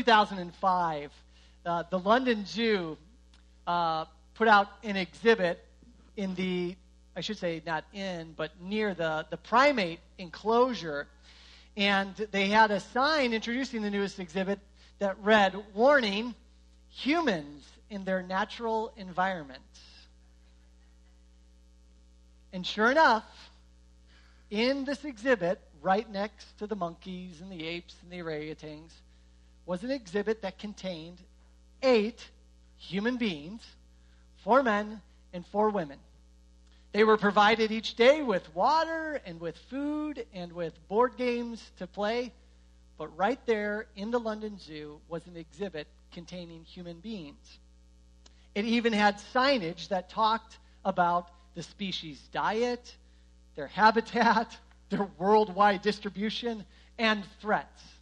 2005, uh, the London Zoo uh, put out an exhibit in the, I should say, not in, but near the, the primate enclosure. And they had a sign introducing the newest exhibit that read, Warning, humans in their natural environment. And sure enough, in this exhibit, right next to the monkeys and the apes and the orangutans, was an exhibit that contained eight human beings, four men and four women. They were provided each day with water and with food and with board games to play. But right there in the London Zoo was an exhibit containing human beings. It even had signage that talked about the species diet, their habitat, their worldwide distribution, and threats.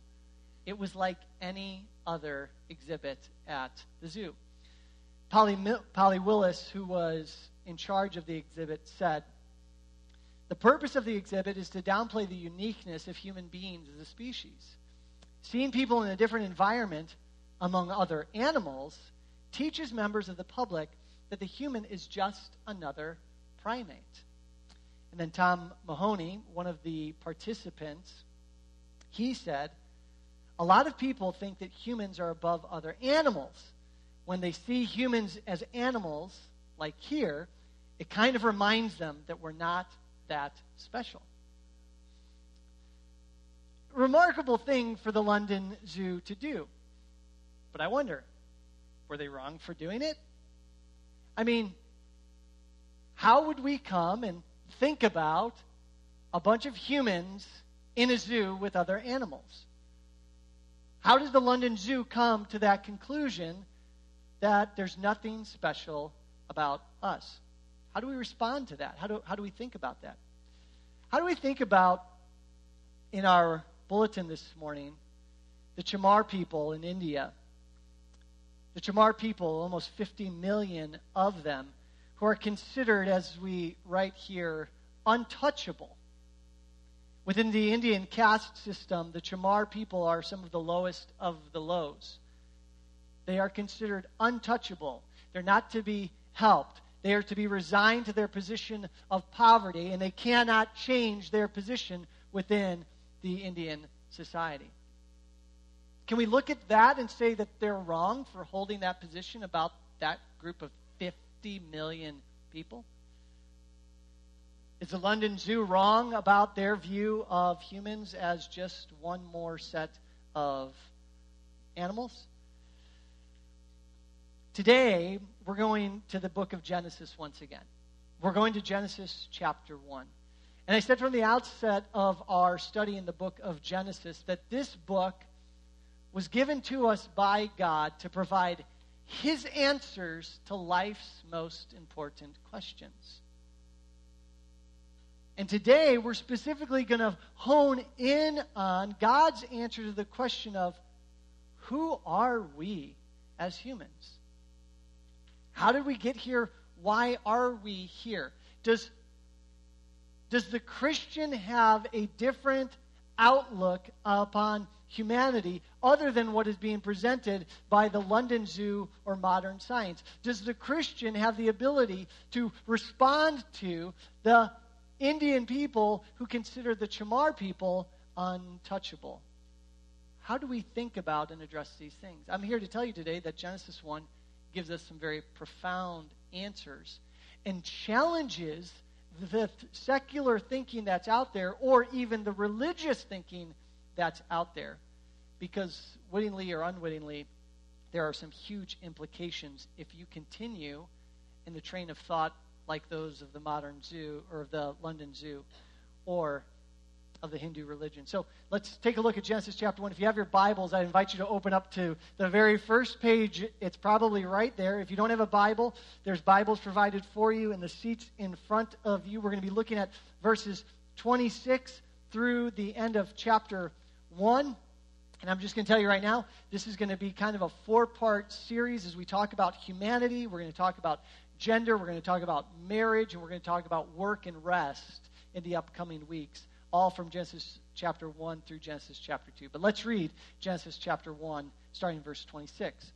It was like any other exhibit at the zoo. Polly, Polly Willis, who was in charge of the exhibit, said, The purpose of the exhibit is to downplay the uniqueness of human beings as a species. Seeing people in a different environment, among other animals, teaches members of the public that the human is just another primate. And then Tom Mahoney, one of the participants, he said, A lot of people think that humans are above other animals. When they see humans as animals, like here, it kind of reminds them that we're not that special. Remarkable thing for the London Zoo to do. But I wonder, were they wrong for doing it? I mean, how would we come and think about a bunch of humans in a zoo with other animals? How does the London Zoo come to that conclusion that there's nothing special about us? How do we respond to that? How do, how do we think about that? How do we think about, in our bulletin this morning, the Chamar people in India? The Chamar people, almost 50 million of them, who are considered, as we write here, untouchable. Within the Indian caste system, the Chamar people are some of the lowest of the lows. They are considered untouchable. They're not to be helped. They are to be resigned to their position of poverty, and they cannot change their position within the Indian society. Can we look at that and say that they're wrong for holding that position about that group of 50 million people? Is the London Zoo wrong about their view of humans as just one more set of animals? Today, we're going to the book of Genesis once again. We're going to Genesis chapter 1. And I said from the outset of our study in the book of Genesis that this book was given to us by God to provide his answers to life's most important questions. And today we're specifically going to hone in on God's answer to the question of who are we as humans? How did we get here? Why are we here? Does, does the Christian have a different outlook upon humanity other than what is being presented by the London Zoo or modern science? Does the Christian have the ability to respond to the Indian people who consider the Chamar people untouchable? How do we think about and address these things? I'm here to tell you today that Genesis 1 gives us some very profound answers and challenges the secular thinking that's out there or even the religious thinking that's out there. Because wittingly or unwittingly, there are some huge implications if you continue in the train of thought like those of the modern zoo or of the London Zoo or of the Hindu religion. So let's take a look at Genesis chapter 1. If you have your Bibles, I invite you to open up to the very first page. It's probably right there. If you don't have a Bible, there's Bibles provided for you in the seats in front of you. We're going to be looking at verses 26 through the end of chapter 1. And I'm just going to tell you right now, this is going to be kind of a four part series as we talk about humanity. We're going to talk about gender. We're going to talk about marriage. And we're going to talk about work and rest in the upcoming weeks all from Genesis chapter 1 through Genesis chapter 2. But let's read Genesis chapter 1, starting in verse 26.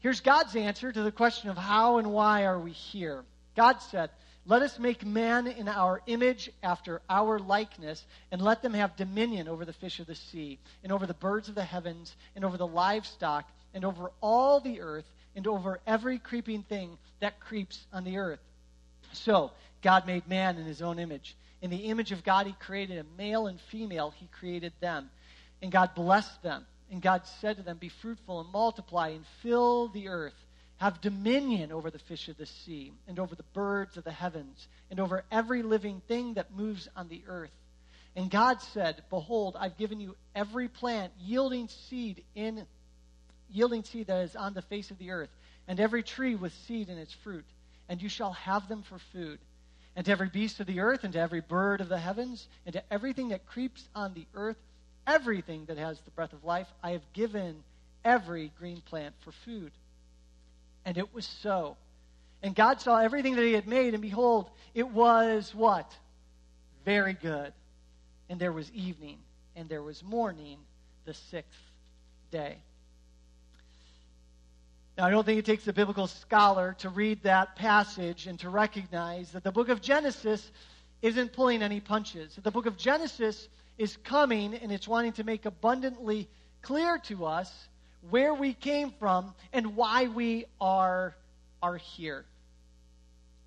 Here's God's answer to the question of how and why are we here. God said, Let us make man in our image after our likeness, and let them have dominion over the fish of the sea, and over the birds of the heavens, and over the livestock, and over all the earth, and over every creeping thing that creeps on the earth. So, God made man in his own image. In the image of God, he created a male and female, he created them. And God blessed them. And God said to them, Be fruitful and multiply and fill the earth. Have dominion over the fish of the sea, and over the birds of the heavens, and over every living thing that moves on the earth. And God said, Behold, I've given you every plant yielding seed in yielding seed that is on the face of the earth, and every tree with seed in its fruit, and you shall have them for food. And to every beast of the earth, and to every bird of the heavens, and to everything that creeps on the earth, everything that has the breath of life, I have given every green plant for food. And it was so. And God saw everything that He had made, and behold, it was what? Very good. And there was evening, and there was morning, the sixth day. Now, I don't think it takes a biblical scholar to read that passage and to recognize that the book of Genesis isn't pulling any punches. The book of Genesis is coming and it's wanting to make abundantly clear to us where we came from and why we are, are here.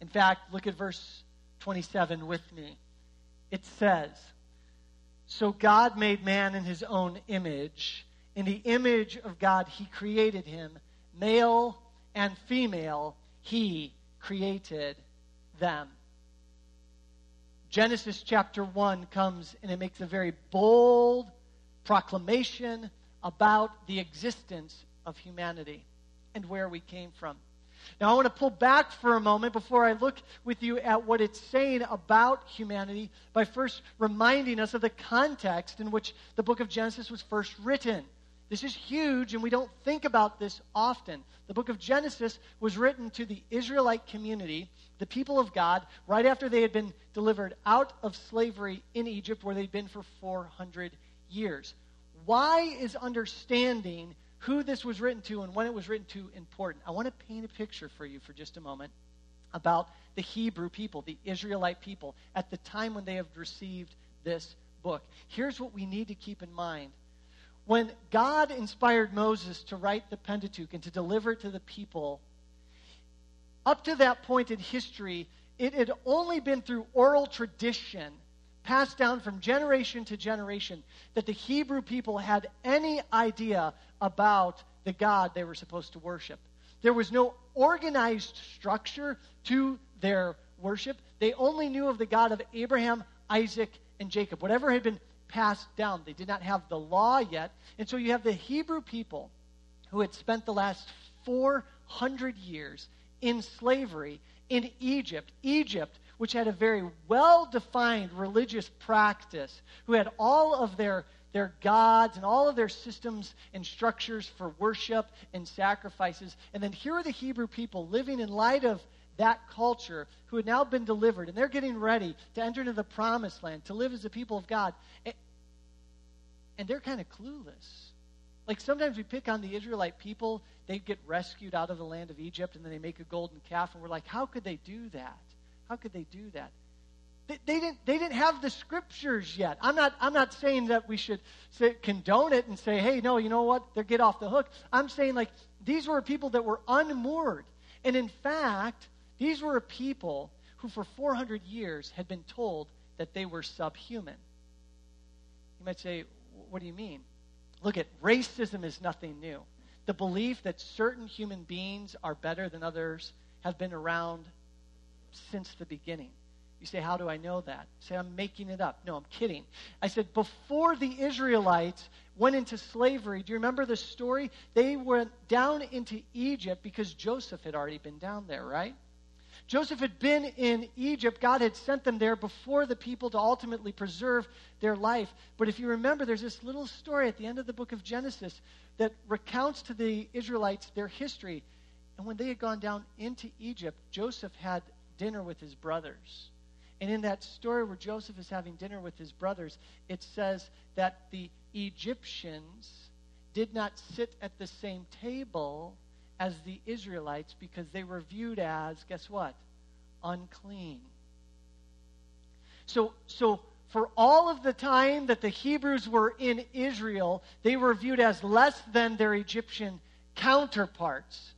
In fact, look at verse 27 with me. It says, So God made man in his own image. In the image of God, he created him Male and female, he created them. Genesis chapter 1 comes and it makes a very bold proclamation about the existence of humanity and where we came from. Now, I want to pull back for a moment before I look with you at what it's saying about humanity by first reminding us of the context in which the book of Genesis was first written. This is huge, and we don't think about this often. The book of Genesis was written to the Israelite community, the people of God, right after they had been delivered out of slavery in Egypt, where they'd been for 400 years. Why is understanding who this was written to and when it was written to important? I want to paint a picture for you for just a moment about the Hebrew people, the Israelite people, at the time when they have received this book. Here's what we need to keep in mind when God inspired Moses to write the Pentateuch and to deliver it to the people, up to that point in history, it had only been through oral tradition, passed down from generation to generation, that the Hebrew people had any idea about the God they were supposed to worship. There was no organized structure to their worship. They only knew of the God of Abraham, Isaac, and Jacob. Whatever had been passed down. They did not have the law yet. And so you have the Hebrew people who had spent the last 400 years in slavery in Egypt. Egypt, which had a very well defined religious practice, who had all of their, their gods and all of their systems and structures for worship and sacrifices. And then here are the Hebrew people living in light of that culture who had now been delivered, and they're getting ready to enter into the promised land, to live as the people of God. And they're kind of clueless. Like sometimes we pick on the Israelite people, they get rescued out of the land of Egypt, and then they make a golden calf, and we're like, how could they do that? How could they do that? They, didn't, they didn't have the scriptures yet. I'm not, I'm not saying that we should say, condone it and say, hey, no, you know what? They get off the hook. I'm saying, like, these were people that were unmoored. And in fact, these were a people who for 400 years had been told that they were subhuman. You might say, what do you mean? Look at racism is nothing new. The belief that certain human beings are better than others have been around since the beginning. You say, How do I know that? I say, I'm making it up. No, I'm kidding. I said, Before the Israelites went into slavery, do you remember the story? They went down into Egypt because Joseph had already been down there, right? Joseph had been in Egypt. God had sent them there before the people to ultimately preserve their life. But if you remember, there's this little story at the end of the book of Genesis that recounts to the Israelites their history. And when they had gone down into Egypt, Joseph had dinner with his brothers. And in that story where Joseph is having dinner with his brothers, it says that the Egyptians did not sit at the same table as the Israelites because they were viewed as, guess what? Unclean. So, so for all of the time that the Hebrews were in Israel, they were viewed as less than their Egyptian counterparts.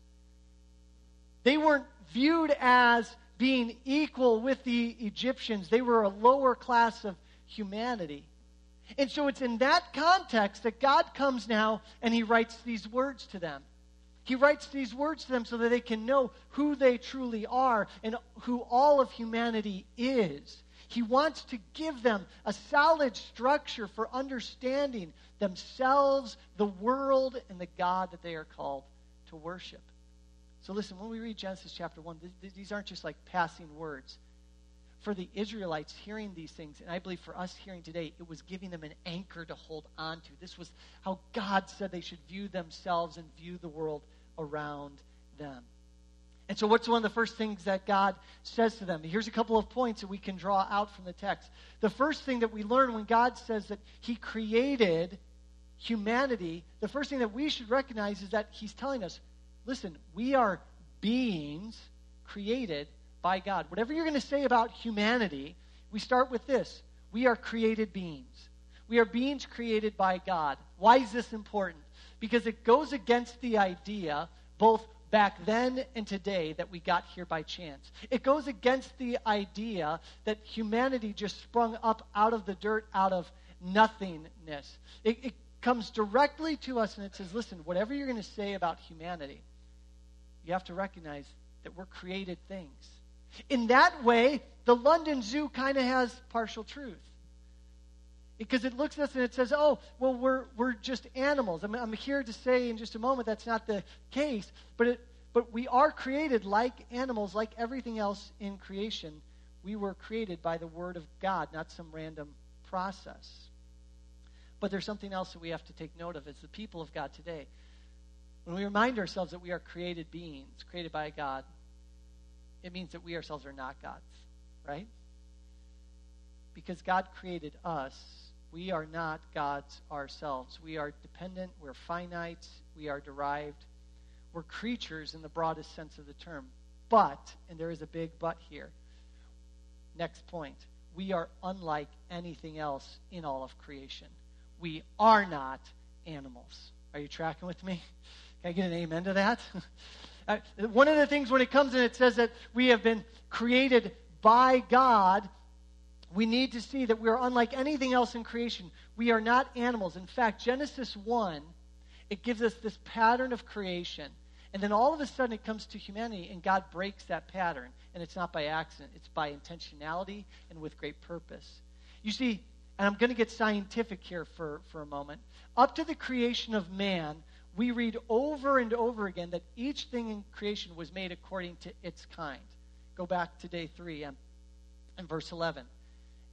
They weren't viewed as being equal with the Egyptians, they were a lower class of humanity. And so it's in that context that God comes now and he writes these words to them. He writes these words to them so that they can know who they truly are and who all of humanity is. He wants to give them a solid structure for understanding themselves, the world, and the God that they are called to worship. So listen, when we read Genesis chapter 1, these aren't just like passing words. For the Israelites hearing these things, and I believe for us hearing today, it was giving them an anchor to hold on to. This was how God said they should view themselves and view the world around them. And so, what's one of the first things that God says to them? Here's a couple of points that we can draw out from the text. The first thing that we learn when God says that He created humanity, the first thing that we should recognize is that He's telling us listen, we are beings created by God. Whatever you're going to say about humanity, we start with this we are created beings. We are beings created by God. Why is this important? Because it goes against the idea, both back then and today that we got here by chance. It goes against the idea that humanity just sprung up out of the dirt, out of nothingness. It, it comes directly to us and it says, listen, whatever you're going to say about humanity, you have to recognize that we're created things. In that way, the London Zoo kind of has partial truth. Because it looks at us and it says, oh, well, we're, we're just animals. I'm, I'm here to say in just a moment that's not the case, but, it, but we are created like animals, like everything else in creation. We were created by the Word of God, not some random process. But there's something else that we have to take note of as the people of God today. When we remind ourselves that we are created beings, created by God, it means that we ourselves are not gods, right? Because God created us we are not gods ourselves. We are dependent, we're finite, we are derived. We're creatures in the broadest sense of the term. But, and there is a big but here. Next point. We are unlike anything else in all of creation. We are not animals. Are you tracking with me? Can I get an amen to that? Uh, one of the things when it comes and it says that we have been created by God we need to see that we are unlike anything else in creation. We are not animals. In fact, Genesis 1, it gives us this pattern of creation. And then all of a sudden it comes to humanity, and God breaks that pattern. And it's not by accident, it's by intentionality and with great purpose. You see, and I'm going to get scientific here for, for a moment. Up to the creation of man, we read over and over again that each thing in creation was made according to its kind. Go back to day 3 um, and, and verse 11.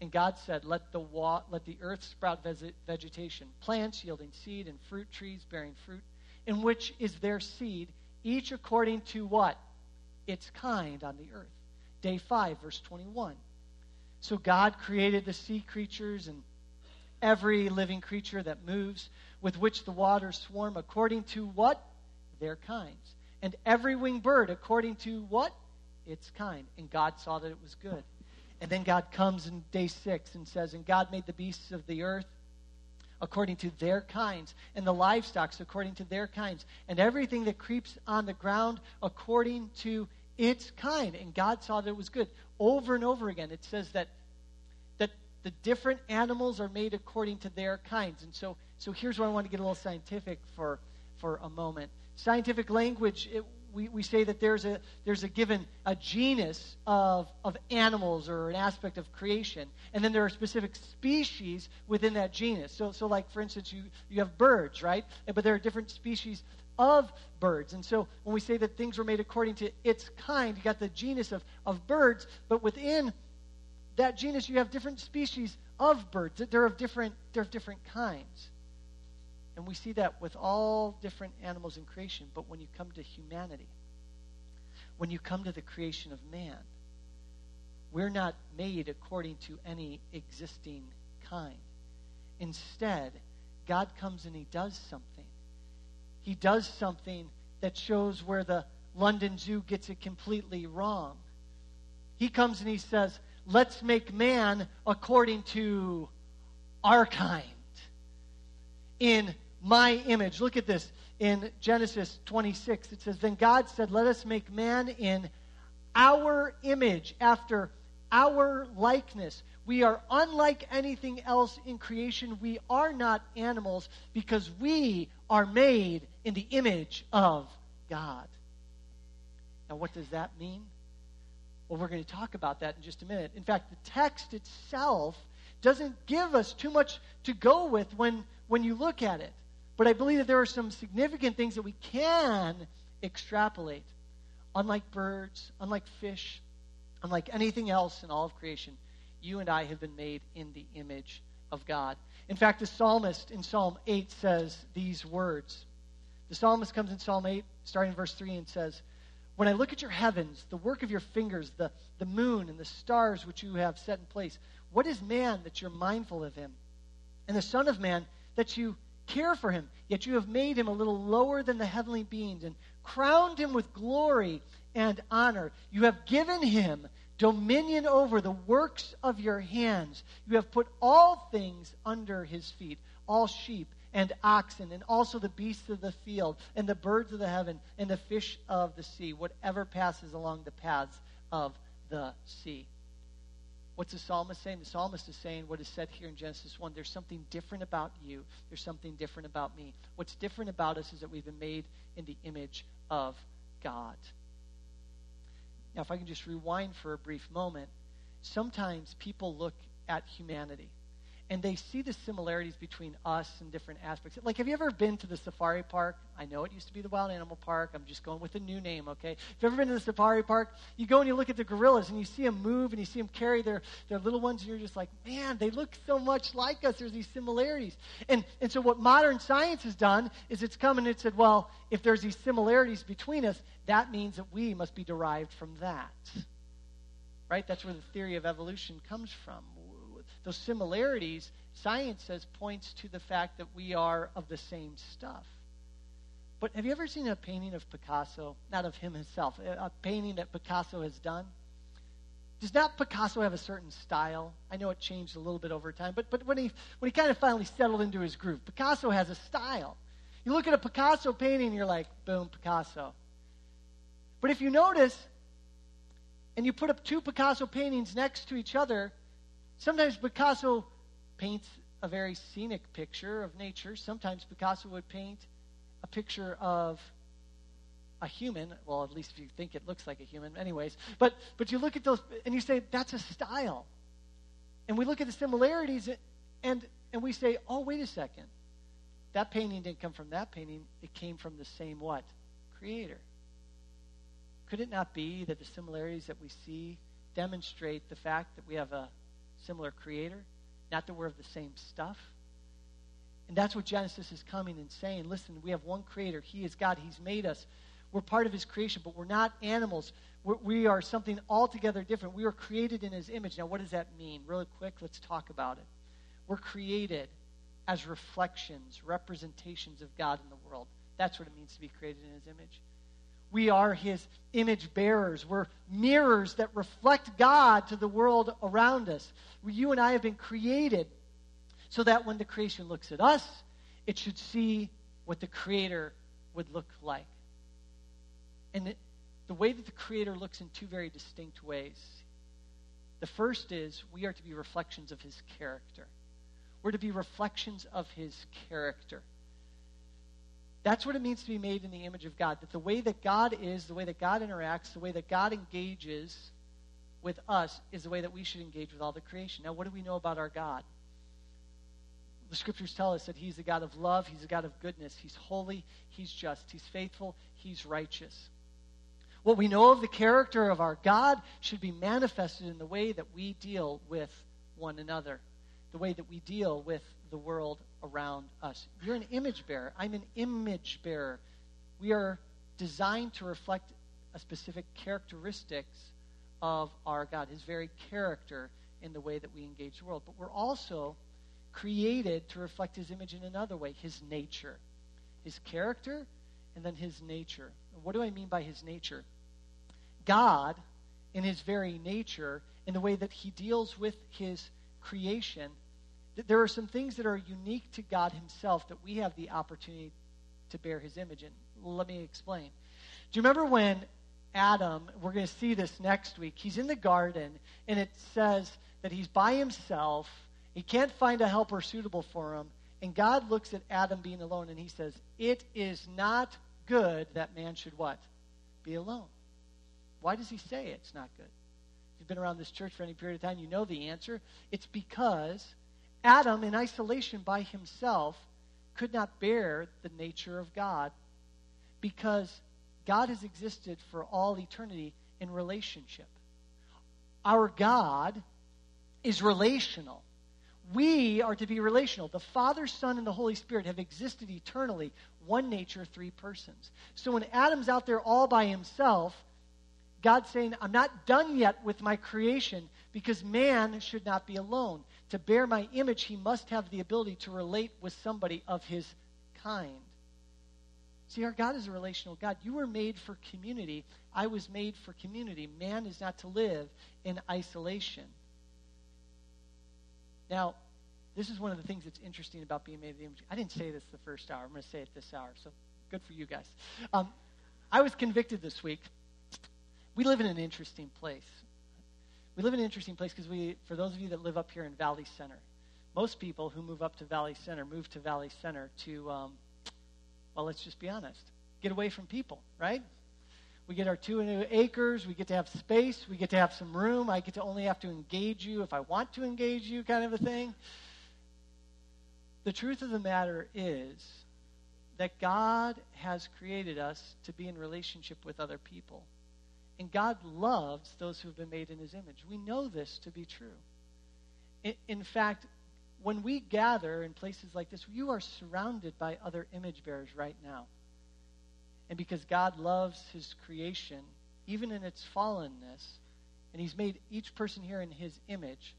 And God said, Let the, wa- let the earth sprout vegetation, plants yielding seed, and fruit trees bearing fruit, in which is their seed, each according to what? Its kind on the earth. Day 5, verse 21. So God created the sea creatures and every living creature that moves, with which the waters swarm, according to what? Their kinds. And every winged bird according to what? Its kind. And God saw that it was good. And then God comes in day six and says, And God made the beasts of the earth according to their kinds, and the livestock according to their kinds, and everything that creeps on the ground according to its kind. And God saw that it was good. Over and over again, it says that that the different animals are made according to their kinds. And so, so here's where I want to get a little scientific for for a moment. Scientific language, it, we, we say that there's a, there's a given a genus of, of animals or an aspect of creation, and then there are specific species within that genus. So, so like, for instance, you, you have birds, right? But there are different species of birds. And so when we say that things were made according to its kind, you got the genus of, of birds, but within that genus you have different species of birds. They're of different, they're of different kinds. And we see that with all different animals in creation. But when you come to humanity, when you come to the creation of man, we're not made according to any existing kind. Instead, God comes and He does something. He does something that shows where the London Zoo gets it completely wrong. He comes and He says, Let's make man according to our kind. In my image. Look at this. In Genesis 26, it says, Then God said, Let us make man in our image, after our likeness. We are unlike anything else in creation. We are not animals because we are made in the image of God. Now, what does that mean? Well, we're going to talk about that in just a minute. In fact, the text itself doesn't give us too much to go with when, when you look at it. But I believe that there are some significant things that we can extrapolate. Unlike birds, unlike fish, unlike anything else in all of creation, you and I have been made in the image of God. In fact, the psalmist in Psalm 8 says these words. The psalmist comes in Psalm 8, starting in verse 3, and says, When I look at your heavens, the work of your fingers, the, the moon and the stars which you have set in place, what is man that you're mindful of him? And the Son of Man that you care for him, yet you have made him a little lower than the heavenly beings and crowned him with glory and honor. You have given him dominion over the works of your hands. You have put all things under his feet, all sheep and oxen, and also the beasts of the field, and the birds of the heaven, and the fish of the sea, whatever passes along the paths of the sea. What's the psalmist saying? The psalmist is saying what is said here in Genesis 1. There's something different about you. There's something different about me. What's different about us is that we've been made in the image of God. Now, if I can just rewind for a brief moment, sometimes people look at humanity and they see the similarities between us and different aspects. Like, have you ever been to the safari park? I know it used to be the wild animal park. I'm just going with a new name, okay? If you've ever been to the safari park, you go and you look at the gorillas and you see them move and you see them carry their, their little ones, and you're just like, man, they look so much like us. There's these similarities. And, and so, what modern science has done is it's come and it said, well, if there's these similarities between us, that means that we must be derived from that. Right? That's where the theory of evolution comes from those similarities, science says, points to the fact that we are of the same stuff. But have you ever seen a painting of Picasso? Not of him himself, a painting that Picasso has done? Does not Picasso have a certain style? I know it changed a little bit over time, but, but when, he, when he kind of finally settled into his groove, Picasso has a style. You look at a Picasso painting and you're like, boom, Picasso. But if you notice, and you put up two Picasso paintings next to each other, Sometimes Picasso paints a very scenic picture of nature. Sometimes Picasso would paint a picture of a human. Well, at least if you think it looks like a human, anyways. But but you look at those and you say that's a style. And we look at the similarities and and we say, "Oh, wait a second. That painting didn't come from that painting. It came from the same what? Creator." Could it not be that the similarities that we see demonstrate the fact that we have a similar creator, not that we're of the same stuff. And that's what Genesis is coming and saying. Listen, we have one creator. He is God. He's made us. We're part of his creation, but we're not animals. We're, we are something altogether different. We were created in his image. Now, what does that mean? Really quick, let's talk about it. We're created as reflections, representations of God in the world. That's what it means to be created in his image. We are his image bearers. We're mirrors that reflect God to the world around us. You and I have been created so that when the creation looks at us, it should see what the Creator would look like. And it, the way that the Creator looks in two very distinct ways. The first is we are to be reflections of his character. We're to be reflections of his character. That's what it means to be made in the image of God. That the way that God is, the way that God interacts, the way that God engages with us is the way that we should engage with all the creation. Now, what do we know about our God? The scriptures tell us that He's a God of love, He's a God of goodness, He's holy, He's just, He's faithful, He's righteous. What we know of the character of our God should be manifested in the way that we deal with one another, the way that we deal with the world around us. You're an image bearer. I'm an image bearer. We are designed to reflect a specific characteristics of our God, his very character in the way that we engage the world. But we're also created to reflect his image in another way, his nature. His character and then his nature. What do I mean by his nature? God, in his very nature, in the way that he deals with his creation, there are some things that are unique to God himself that we have the opportunity to bear his image in. Let me explain. Do you remember when Adam, we're going to see this next week, he's in the garden, and it says that he's by himself. He can't find a helper suitable for him. And God looks at Adam being alone, and he says, It is not good that man should what? Be alone. Why does he say it's not good? If you've been around this church for any period of time, you know the answer. It's because Adam, in isolation by himself, could not bear the nature of God because God has existed for all eternity in relationship. Our God is relational. We are to be relational. The Father, Son, and the Holy Spirit have existed eternally, one nature, three persons. So when Adam's out there all by himself, God's saying, I'm not done yet with my creation because man should not be alone. To bear my image, he must have the ability to relate with somebody of his kind. See, our God is a relational God. You were made for community. I was made for community. Man is not to live in isolation. Now, this is one of the things that's interesting about being made in the image. I didn't say this the first hour. I'm going to say it this hour. So good for you guys. Um, I was convicted this week. We live in an interesting place. We live in an interesting place because we, for those of you that live up here in Valley Center, most people who move up to Valley Center move to Valley Center to, um, well, let's just be honest, get away from people, right? We get our two acres. We get to have space. We get to have some room. I get to only have to engage you if I want to engage you, kind of a thing. The truth of the matter is that God has created us to be in relationship with other people. And God loves those who have been made in his image. We know this to be true. In, fact, when we gather in places like this, you are surrounded by other image bearers right now. And because God loves his creation, even in its fallenness, and he's made each person here in his image,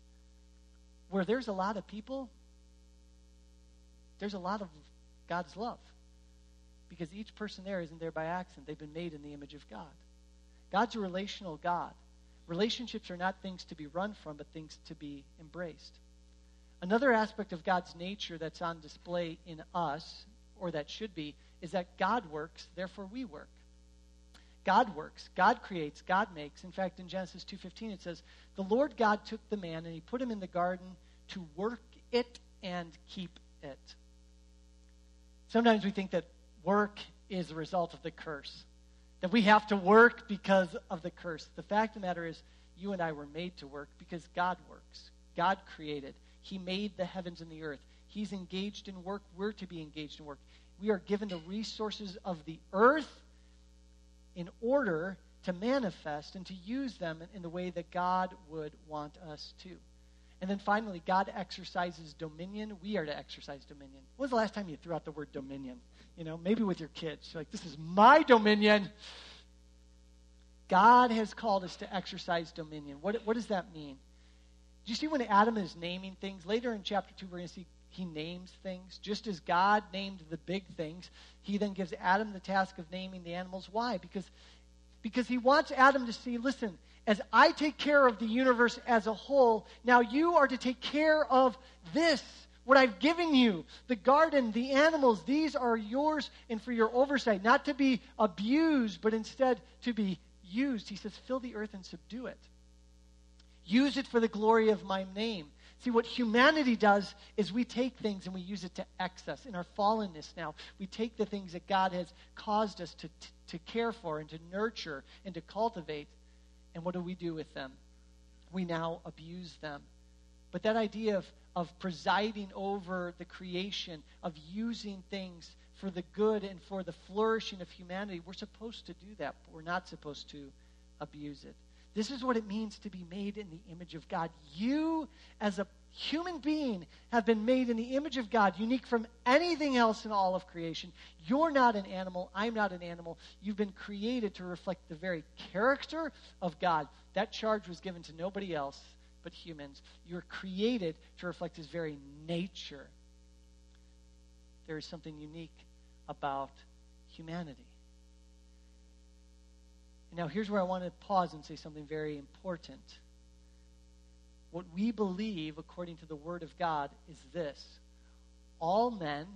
where there's a lot of people, there's a lot of God's love. Because each person there isn't there by accident. They've been made in the image of God. God's a relational God. Relationships are not things to be run from, but things to be embraced. Another aspect of God's nature that's on display in us, or that should be, is that God works, therefore we work. God works, God creates, God makes. In fact, in Genesis 2:15 it says, "The Lord God took the man and he put him in the garden to work it and keep it." Sometimes we think that work is a result of the curse. That we have to work because of the curse. The fact of the matter is, you and I were made to work because God works. God created. He made the heavens and the earth. He's engaged in work. We're to be engaged in work. We are given the resources of the earth in order to manifest and to use them in the way that God would want us to. And then finally, God exercises dominion. We are to exercise dominion. When was the last time you threw out the word dominion? You know, maybe with your kids. You're like, this is my dominion. God has called us to exercise dominion. What, what does that mean? Do you see when Adam is naming things? Later in chapter 2, we're going to see he names things. Just as God named the big things, he then gives Adam the task of naming the animals. Why? Because, because he wants Adam to see listen, as I take care of the universe as a whole, now you are to take care of this, what I've given you the garden, the animals. These are yours and for your oversight, not to be abused, but instead to be used. He says, fill the earth and subdue it. Use it for the glory of my name. See, what humanity does is we take things and we use it to excess. In our fallenness now, we take the things that God has caused us to, to, to care for and to nurture and to cultivate, and what do we do with them? We now abuse them. But that idea of, of presiding over the creation, of using things for the good and for the flourishing of humanity, we're supposed to do that, but we're not supposed to abuse it. This is what it means to be made in the image of God. You, as a human being have been made in the image of God, unique from anything else in all of creation. You're not an animal. I'm not an animal. You've been created to reflect the very character of God. That charge was given to nobody else but humans. You're created to reflect his very nature. There is something unique about humanity. And Now, here's where I want to pause and say something very important. What we believe, according to the Word of God, is this all men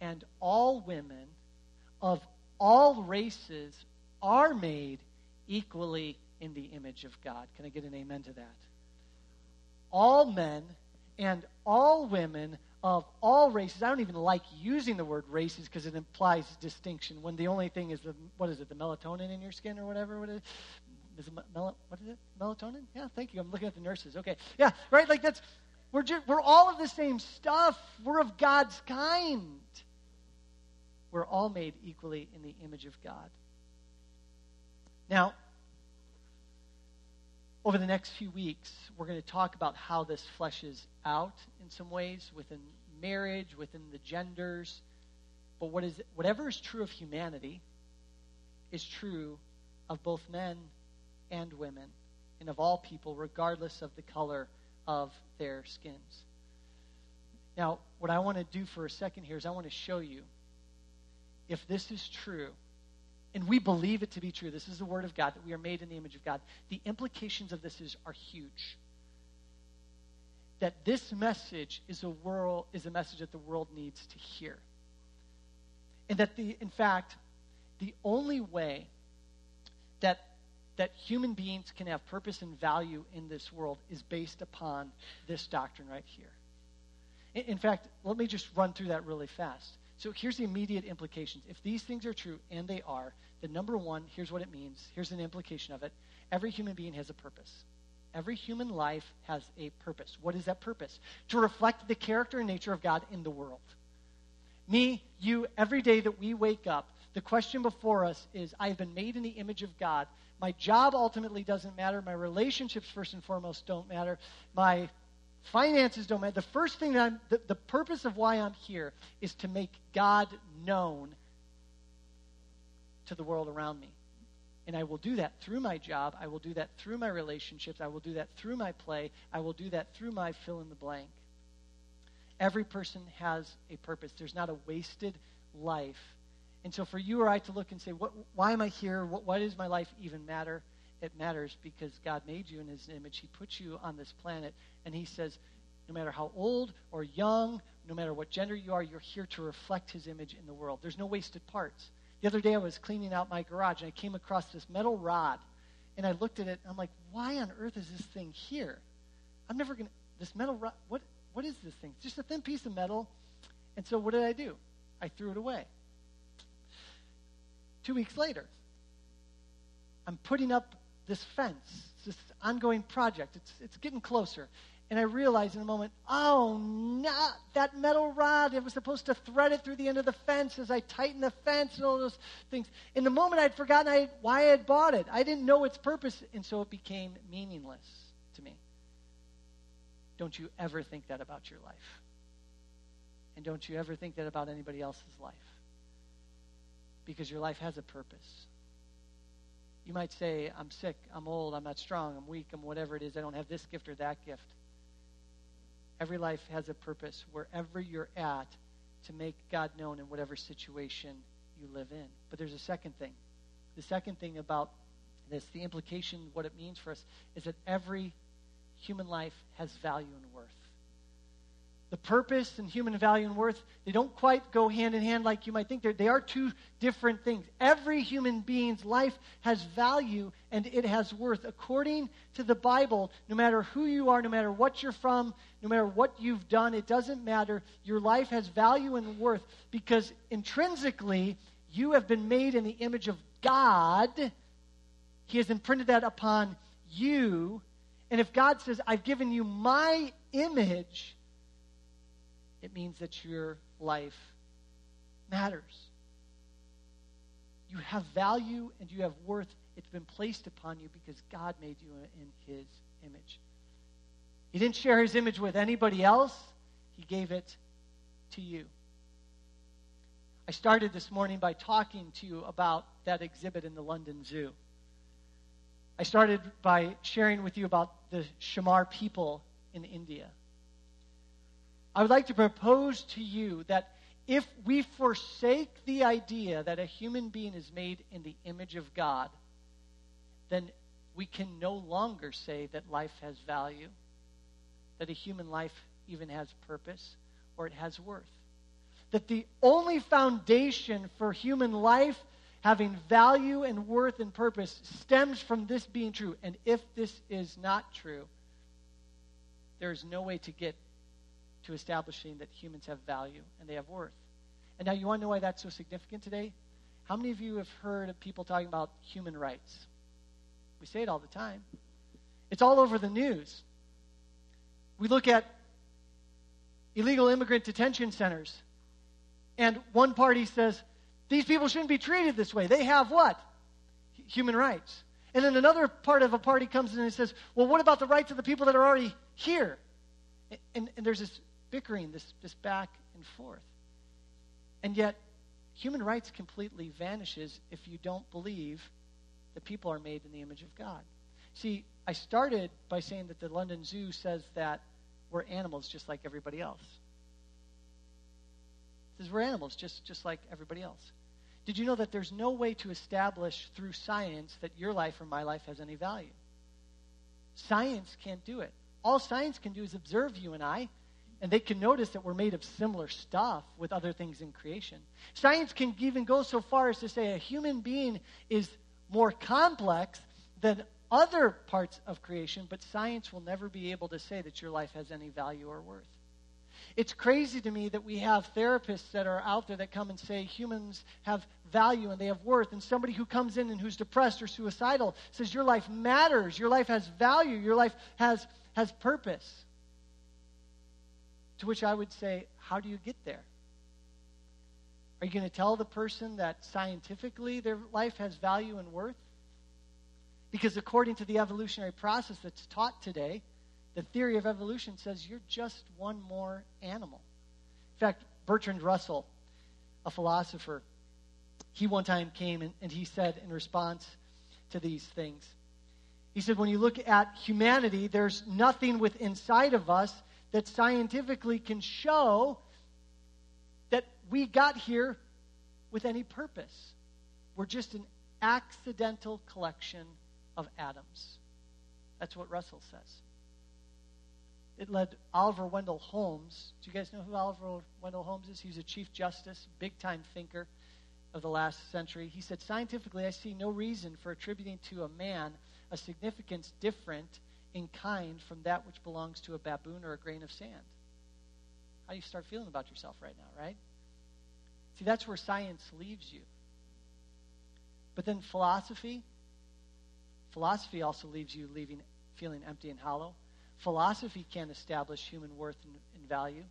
and all women of all races are made equally in the image of God. Can I get an amen to that? All men and all women of all races. I don't even like using the word races because it implies distinction when the only thing is the, what is it, the melatonin in your skin or whatever? What is it? Is it mel- what is it? Melatonin? Yeah, thank you. I'm looking at the nurses. Okay. Yeah, right? Like that's, we're, just, we're all of the same stuff. We're of God's kind. We're all made equally in the image of God. Now, over the next few weeks, we're going to talk about how this fleshes out in some ways within marriage, within the genders. But what is, whatever is true of humanity is true of both men and women and of all people, regardless of the color of their skins. Now, what I want to do for a second here is I want to show you if this is true and we believe it to be true, this is the word of God, that we are made in the image of God, the implications of this is, are huge. That this message is a world is a message that the world needs to hear. And that the in fact, the only way that that human beings can have purpose and value in this world is based upon this doctrine right here. In, in fact, let me just run through that really fast. So here's the immediate implications. If these things are true, and they are, then number one, here's what it means. Here's an implication of it. Every human being has a purpose. Every human life has a purpose. What is that purpose? To reflect the character and nature of God in the world. Me, you, every day that we wake up, the question before us is I have been made in the image of God. My job ultimately doesn't matter. My relationships, first and foremost, don't matter. My Finances don't matter. The first thing that I'm, the, the purpose of why I'm here is to make God known to the world around me. And I will do that through my job. I will do that through my relationships. I will do that through my play. I will do that through my fill in the blank. Every person has a purpose. There's not a wasted life. And so for you or I to look and say, what, why am I here? What, why does my life even matter? It matters because God made you in his image. He put you on this planet. And he says, no matter how old or young, no matter what gender you are, you're here to reflect his image in the world. There's no wasted parts. The other day I was cleaning out my garage and I came across this metal rod. And I looked at it and I'm like, why on earth is this thing here? I'm never going to, this metal rod, what, what is this thing? It's just a thin piece of metal. And so what did I do? I threw it away. Two weeks later, I'm putting up this fence, this ongoing project. It's, it's getting closer. And I realized in a moment, oh, not that metal rod. It was supposed to thread it through the end of the fence as I tightened the fence and all those things. In the moment, I'd forgotten I, why I had bought it. I didn't know its purpose, and so it became meaningless to me. Don't you ever think that about your life. And don't you ever think that about anybody else's life. Because your life has a purpose. You might say, I'm sick, I'm old, I'm not strong, I'm weak, I'm whatever it is, I don't have this gift or that gift. Every life has a purpose wherever you're at to make God known in whatever situation you live in. But there's a second thing. The second thing about this, the implication, what it means for us, is that every human life has value and worth the purpose and human value and worth, they don't quite go hand in hand like you might think. They're, they are two different things. Every human being's life has value and it has worth. According to the Bible, no matter who you are, no matter what you're from, no matter what you've done, it doesn't matter. Your life has value and worth because intrinsically, you have been made in the image of God. He has imprinted that upon you. And if God says, I've given you my image, it means that your life matters. You have value and you have worth. It's been placed upon you because God made you in his image. He didn't share his image with anybody else, he gave it to you. I started this morning by talking to you about that exhibit in the London Zoo. I started by sharing with you about the Shamar people in India. I would like to propose to you that if we forsake the idea that a human being is made in the image of God, then we can no longer say that life has value, that a human life even has purpose, or it has worth. That the only foundation for human life having value and worth and purpose stems from this being true. And if this is not true, there is no way to get to establishing that humans have value and they have worth. And now, you want to know why that's so significant today? How many of you have heard of people talking about human rights? We say it all the time. It's all over the news. We look at illegal immigrant detention centers, and one party says, these people shouldn't be treated this way. They have what? Human rights. And then another part of a party comes in and says, well, what about the rights of the people that are already here? And, and there's this bickering, this, this back and forth. And yet, human rights completely vanishes if you don't believe that people are made in the image of God. See, I started by saying that the London Zoo says that we're animals just like everybody else. It says we're animals just, just like everybody else. Did you know that there's no way to establish through science that your life or my life has any value? Science can't do it. All science can do is observe you and I and they can notice that we're made of similar stuff with other things in creation. Science can even go so far as to say a human being is more complex than other parts of creation, but science will never be able to say that your life has any value or worth. It's crazy to me that we have therapists that are out there that come and say humans have value and they have worth. And somebody who comes in and who's depressed or suicidal says your life matters, your life has value, your life has, has purpose. To which I would say, how do you get there? Are you going to tell the person that scientifically their life has value and worth? Because according to the evolutionary process that's taught today, the theory of evolution says you're just one more animal. In fact, Bertrand Russell, a philosopher, he one time came and, and he said in response to these things, he said, when you look at humanity, there's nothing within inside of us that scientifically can show that we got here with any purpose. We're just an accidental collection of atoms. That's what Russell says. It led Oliver Wendell Holmes. Do you guys know who Oliver Wendell Holmes is? He was a Chief Justice, big time thinker of the last century. He said, Scientifically, I see no reason for attributing to a man a significance different in kind from that which belongs to a baboon or a grain of sand. How do you start feeling about yourself right now, right? See, that's where science leaves you. But then philosophy, philosophy also leaves you leaving, feeling empty and hollow. Philosophy can't establish human worth and, and value.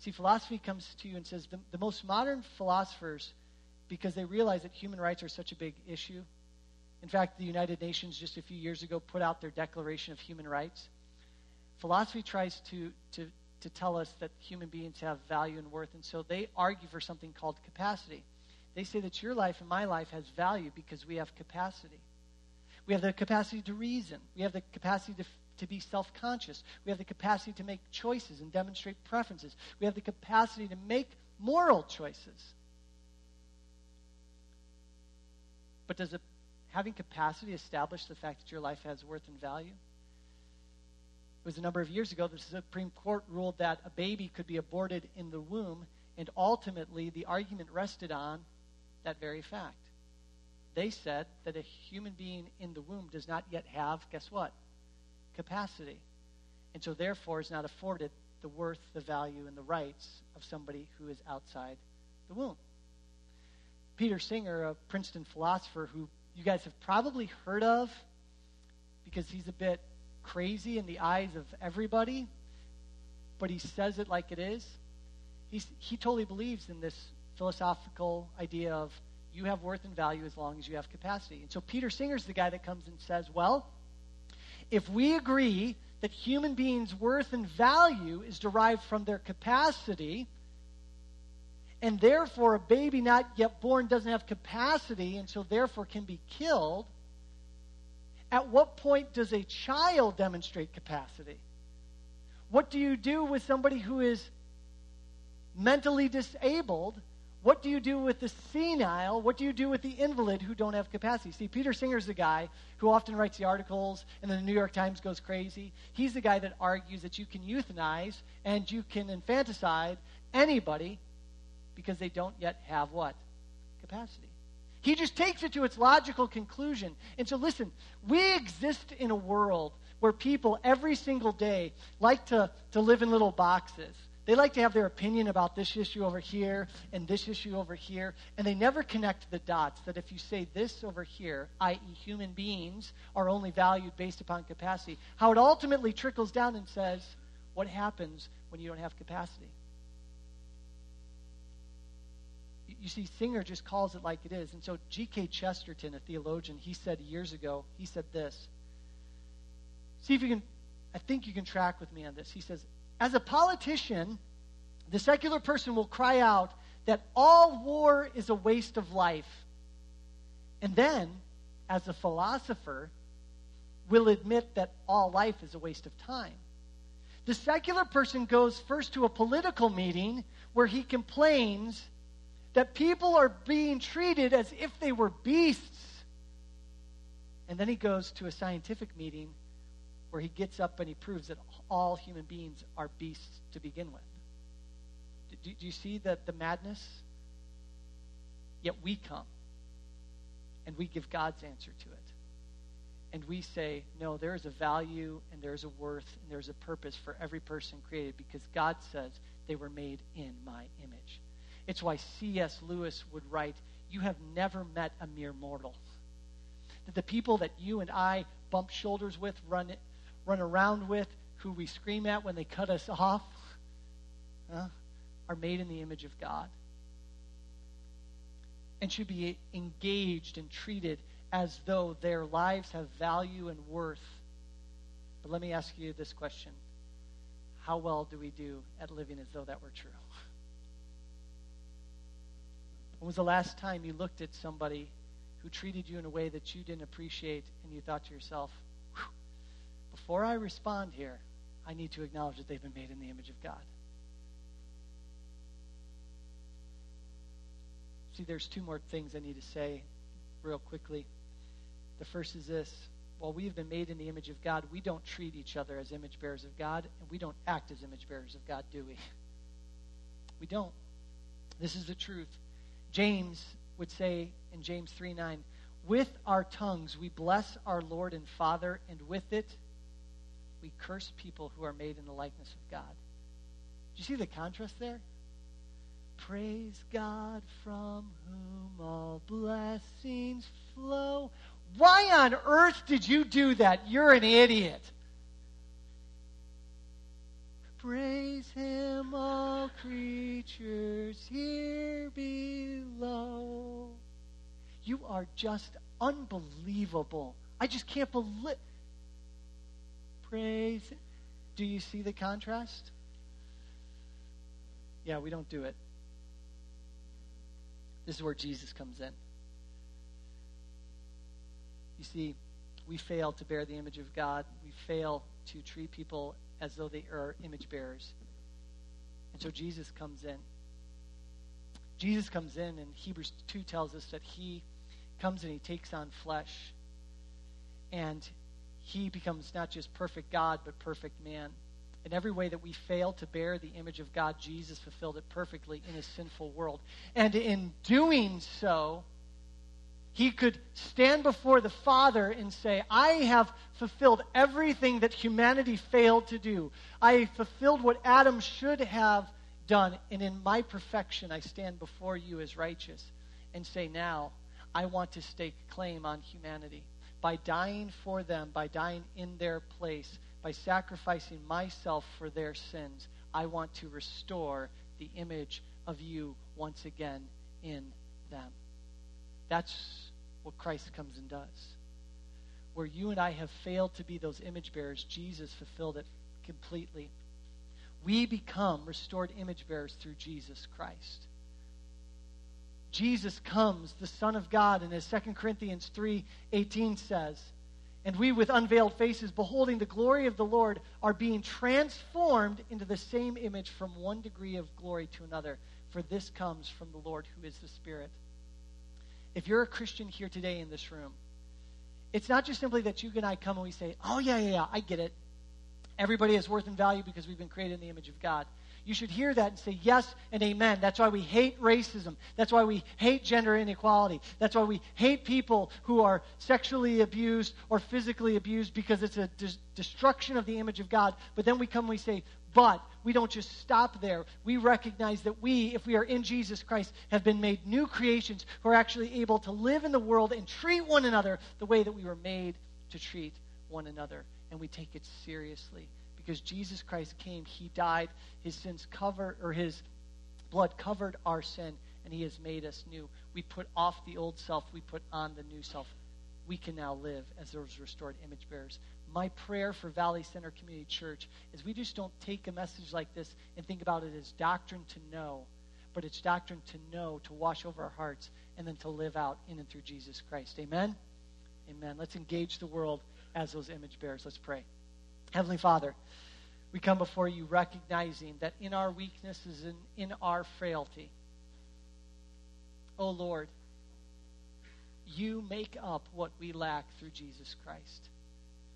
See, philosophy comes to you and says the, the most modern philosophers, because they realize that human rights are such a big issue, in fact, the United Nations just a few years ago put out their Declaration of Human Rights. Philosophy tries to, to, to tell us that human beings have value and worth, and so they argue for something called capacity. They say that your life and my life has value because we have capacity. We have the capacity to reason. We have the capacity to, to be self conscious. We have the capacity to make choices and demonstrate preferences. We have the capacity to make moral choices. But does it having capacity establish the fact that your life has worth and value? It was a number of years ago the Supreme Court ruled that a baby could be aborted in the womb, and ultimately the argument rested on that very fact. They said that a human being in the womb does not yet have, guess what? Capacity. And so therefore is not afforded the worth, the value, and the rights of somebody who is outside the womb. Peter Singer, a Princeton philosopher who you guys have probably heard of because he's a bit crazy in the eyes of everybody, but he says it like it is. He's, he totally believes in this philosophical idea of you have worth and value as long as you have capacity. And so Peter Singer's the guy that comes and says, well, if we agree that human beings' worth and value is derived from their capacity, and therefore a baby not yet born doesn't have capacity and so therefore can be killed, at what point does a child demonstrate capacity? What do you do with somebody who is mentally disabled what do you do with the senile? What do you do with the invalid who don't have capacity? See, Peter Singer's the guy who often writes the articles, and then the New York Times goes crazy. He's the guy that argues that you can euthanize and you can infanticide anybody because they don't yet have what? Capacity. He just takes it to its logical conclusion. And so, listen, we exist in a world where people every single day like to, to live in little boxes. They like to have their opinion about this issue over here and this issue over here, and they never connect the dots that if you say this over here, i.e., human beings are only valued based upon capacity, how it ultimately trickles down and says, what happens when you don't have capacity? You see, Singer just calls it like it is. And so G.K. Chesterton, a theologian, he said years ago, he said this. See if you can, I think you can track with me on this. He says, as a politician, the secular person will cry out that all war is a waste of life. And then, as a philosopher, will admit that all life is a waste of time. The secular person goes first to a political meeting where he complains that people are being treated as if they were beasts. And then he goes to a scientific meeting where he gets up and he proves that all human beings are beasts to begin with. Do, do you see the, the madness? Yet we come and we give God's answer to it. And we say, no, there is a value and there is a worth and there's a purpose for every person created because God says they were made in my image. It's why C.S. Lewis would write, You have never met a mere mortal. That the people that you and I bump shoulders with, run, run around with, who we scream at when they cut us off huh, are made in the image of God and should be engaged and treated as though their lives have value and worth. But let me ask you this question How well do we do at living as though that were true? When was the last time you looked at somebody who treated you in a way that you didn't appreciate and you thought to yourself, before I respond here, I need to acknowledge that they've been made in the image of God. See, there's two more things I need to say real quickly. The first is this while we have been made in the image of God, we don't treat each other as image bearers of God, and we don't act as image bearers of God, do we? We don't. This is the truth. James would say in James 3 9, with our tongues we bless our Lord and Father, and with it we curse people who are made in the likeness of God. Do you see the contrast there? Praise God from whom all blessings flow. Why on earth did you do that? You're an idiot. Praise him, all creatures here below. You are just unbelievable. I just can't believe. Praise. Do you see the contrast? Yeah, we don't do it. This is where Jesus comes in. You see, we fail to bear the image of God. We fail to treat people as though they are image bearers. And so Jesus comes in. Jesus comes in, and Hebrews 2 tells us that he comes and he takes on flesh. And he becomes not just perfect God, but perfect man. In every way that we fail to bear the image of God, Jesus fulfilled it perfectly in his sinful world. And in doing so, he could stand before the Father and say, I have fulfilled everything that humanity failed to do. I fulfilled what Adam should have done. And in my perfection, I stand before you as righteous and say, Now, I want to stake claim on humanity by dying for them, by dying in their place, by sacrificing myself for their sins, I want to restore the image of you once again in them. That's what Christ comes and does. where you and I have failed to be those image bearers, Jesus fulfilled it completely. We become restored image bearers through Jesus Christ. Jesus comes, the Son of God, and as 2 Corinthians 3:18 says, and we with unveiled faces beholding the glory of the Lord are being transformed into the same image from one degree of glory to another, for this comes from the Lord who is the Spirit. If you're a Christian here today in this room, it's not just simply that you and I come and we say, "Oh yeah, yeah, yeah, I get it. Everybody has worth and value because we've been created in the image of God." You should hear that and say yes and amen. That's why we hate racism. That's why we hate gender inequality. That's why we hate people who are sexually abused or physically abused because it's a destruction of the image of God. But then we come and we say, but we don't just stop there. We recognize that we, if we are in Jesus Christ, have been made new creations who are actually able to live in the world and treat one another the way that we were made to treat one another. And we take it seriously because Jesus Christ came, he died, his sins covered or his blood covered our sin and he has made us new. We put off the old self, we put on the new self. We can now live as those restored image bearers. My prayer for Valley Center Community Church is we just don't take a message like this and think about it as doctrine to know, but it's doctrine to know, to wash over our hearts, and then to live out in and through Jesus Christ. Amen? Amen. Let's engage the world as those image bearers. Let's pray. Heavenly Father, we come before you recognizing that in our weaknesses and in our frailty, oh Lord, you make up what we lack through Jesus Christ.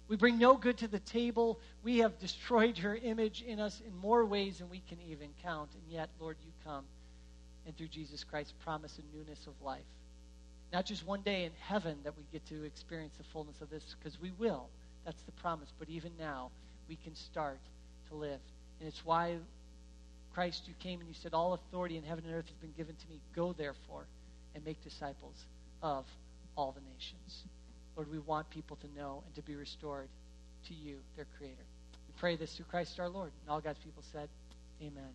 We bring no good to the table. We have destroyed your image in us in more ways than we can even count. And yet, Lord, you come and through Jesus Christ promise a newness of life. Not just one day in heaven that we get to experience the fullness of this, because we will. That's the promise. But even now, we can start to live. And it's why, Christ, you came and you said, All authority in heaven and earth has been given to me. Go, therefore, and make disciples of all the nations. Lord, we want people to know and to be restored to you, their Creator. We pray this through Christ our Lord. And all God's people said, Amen.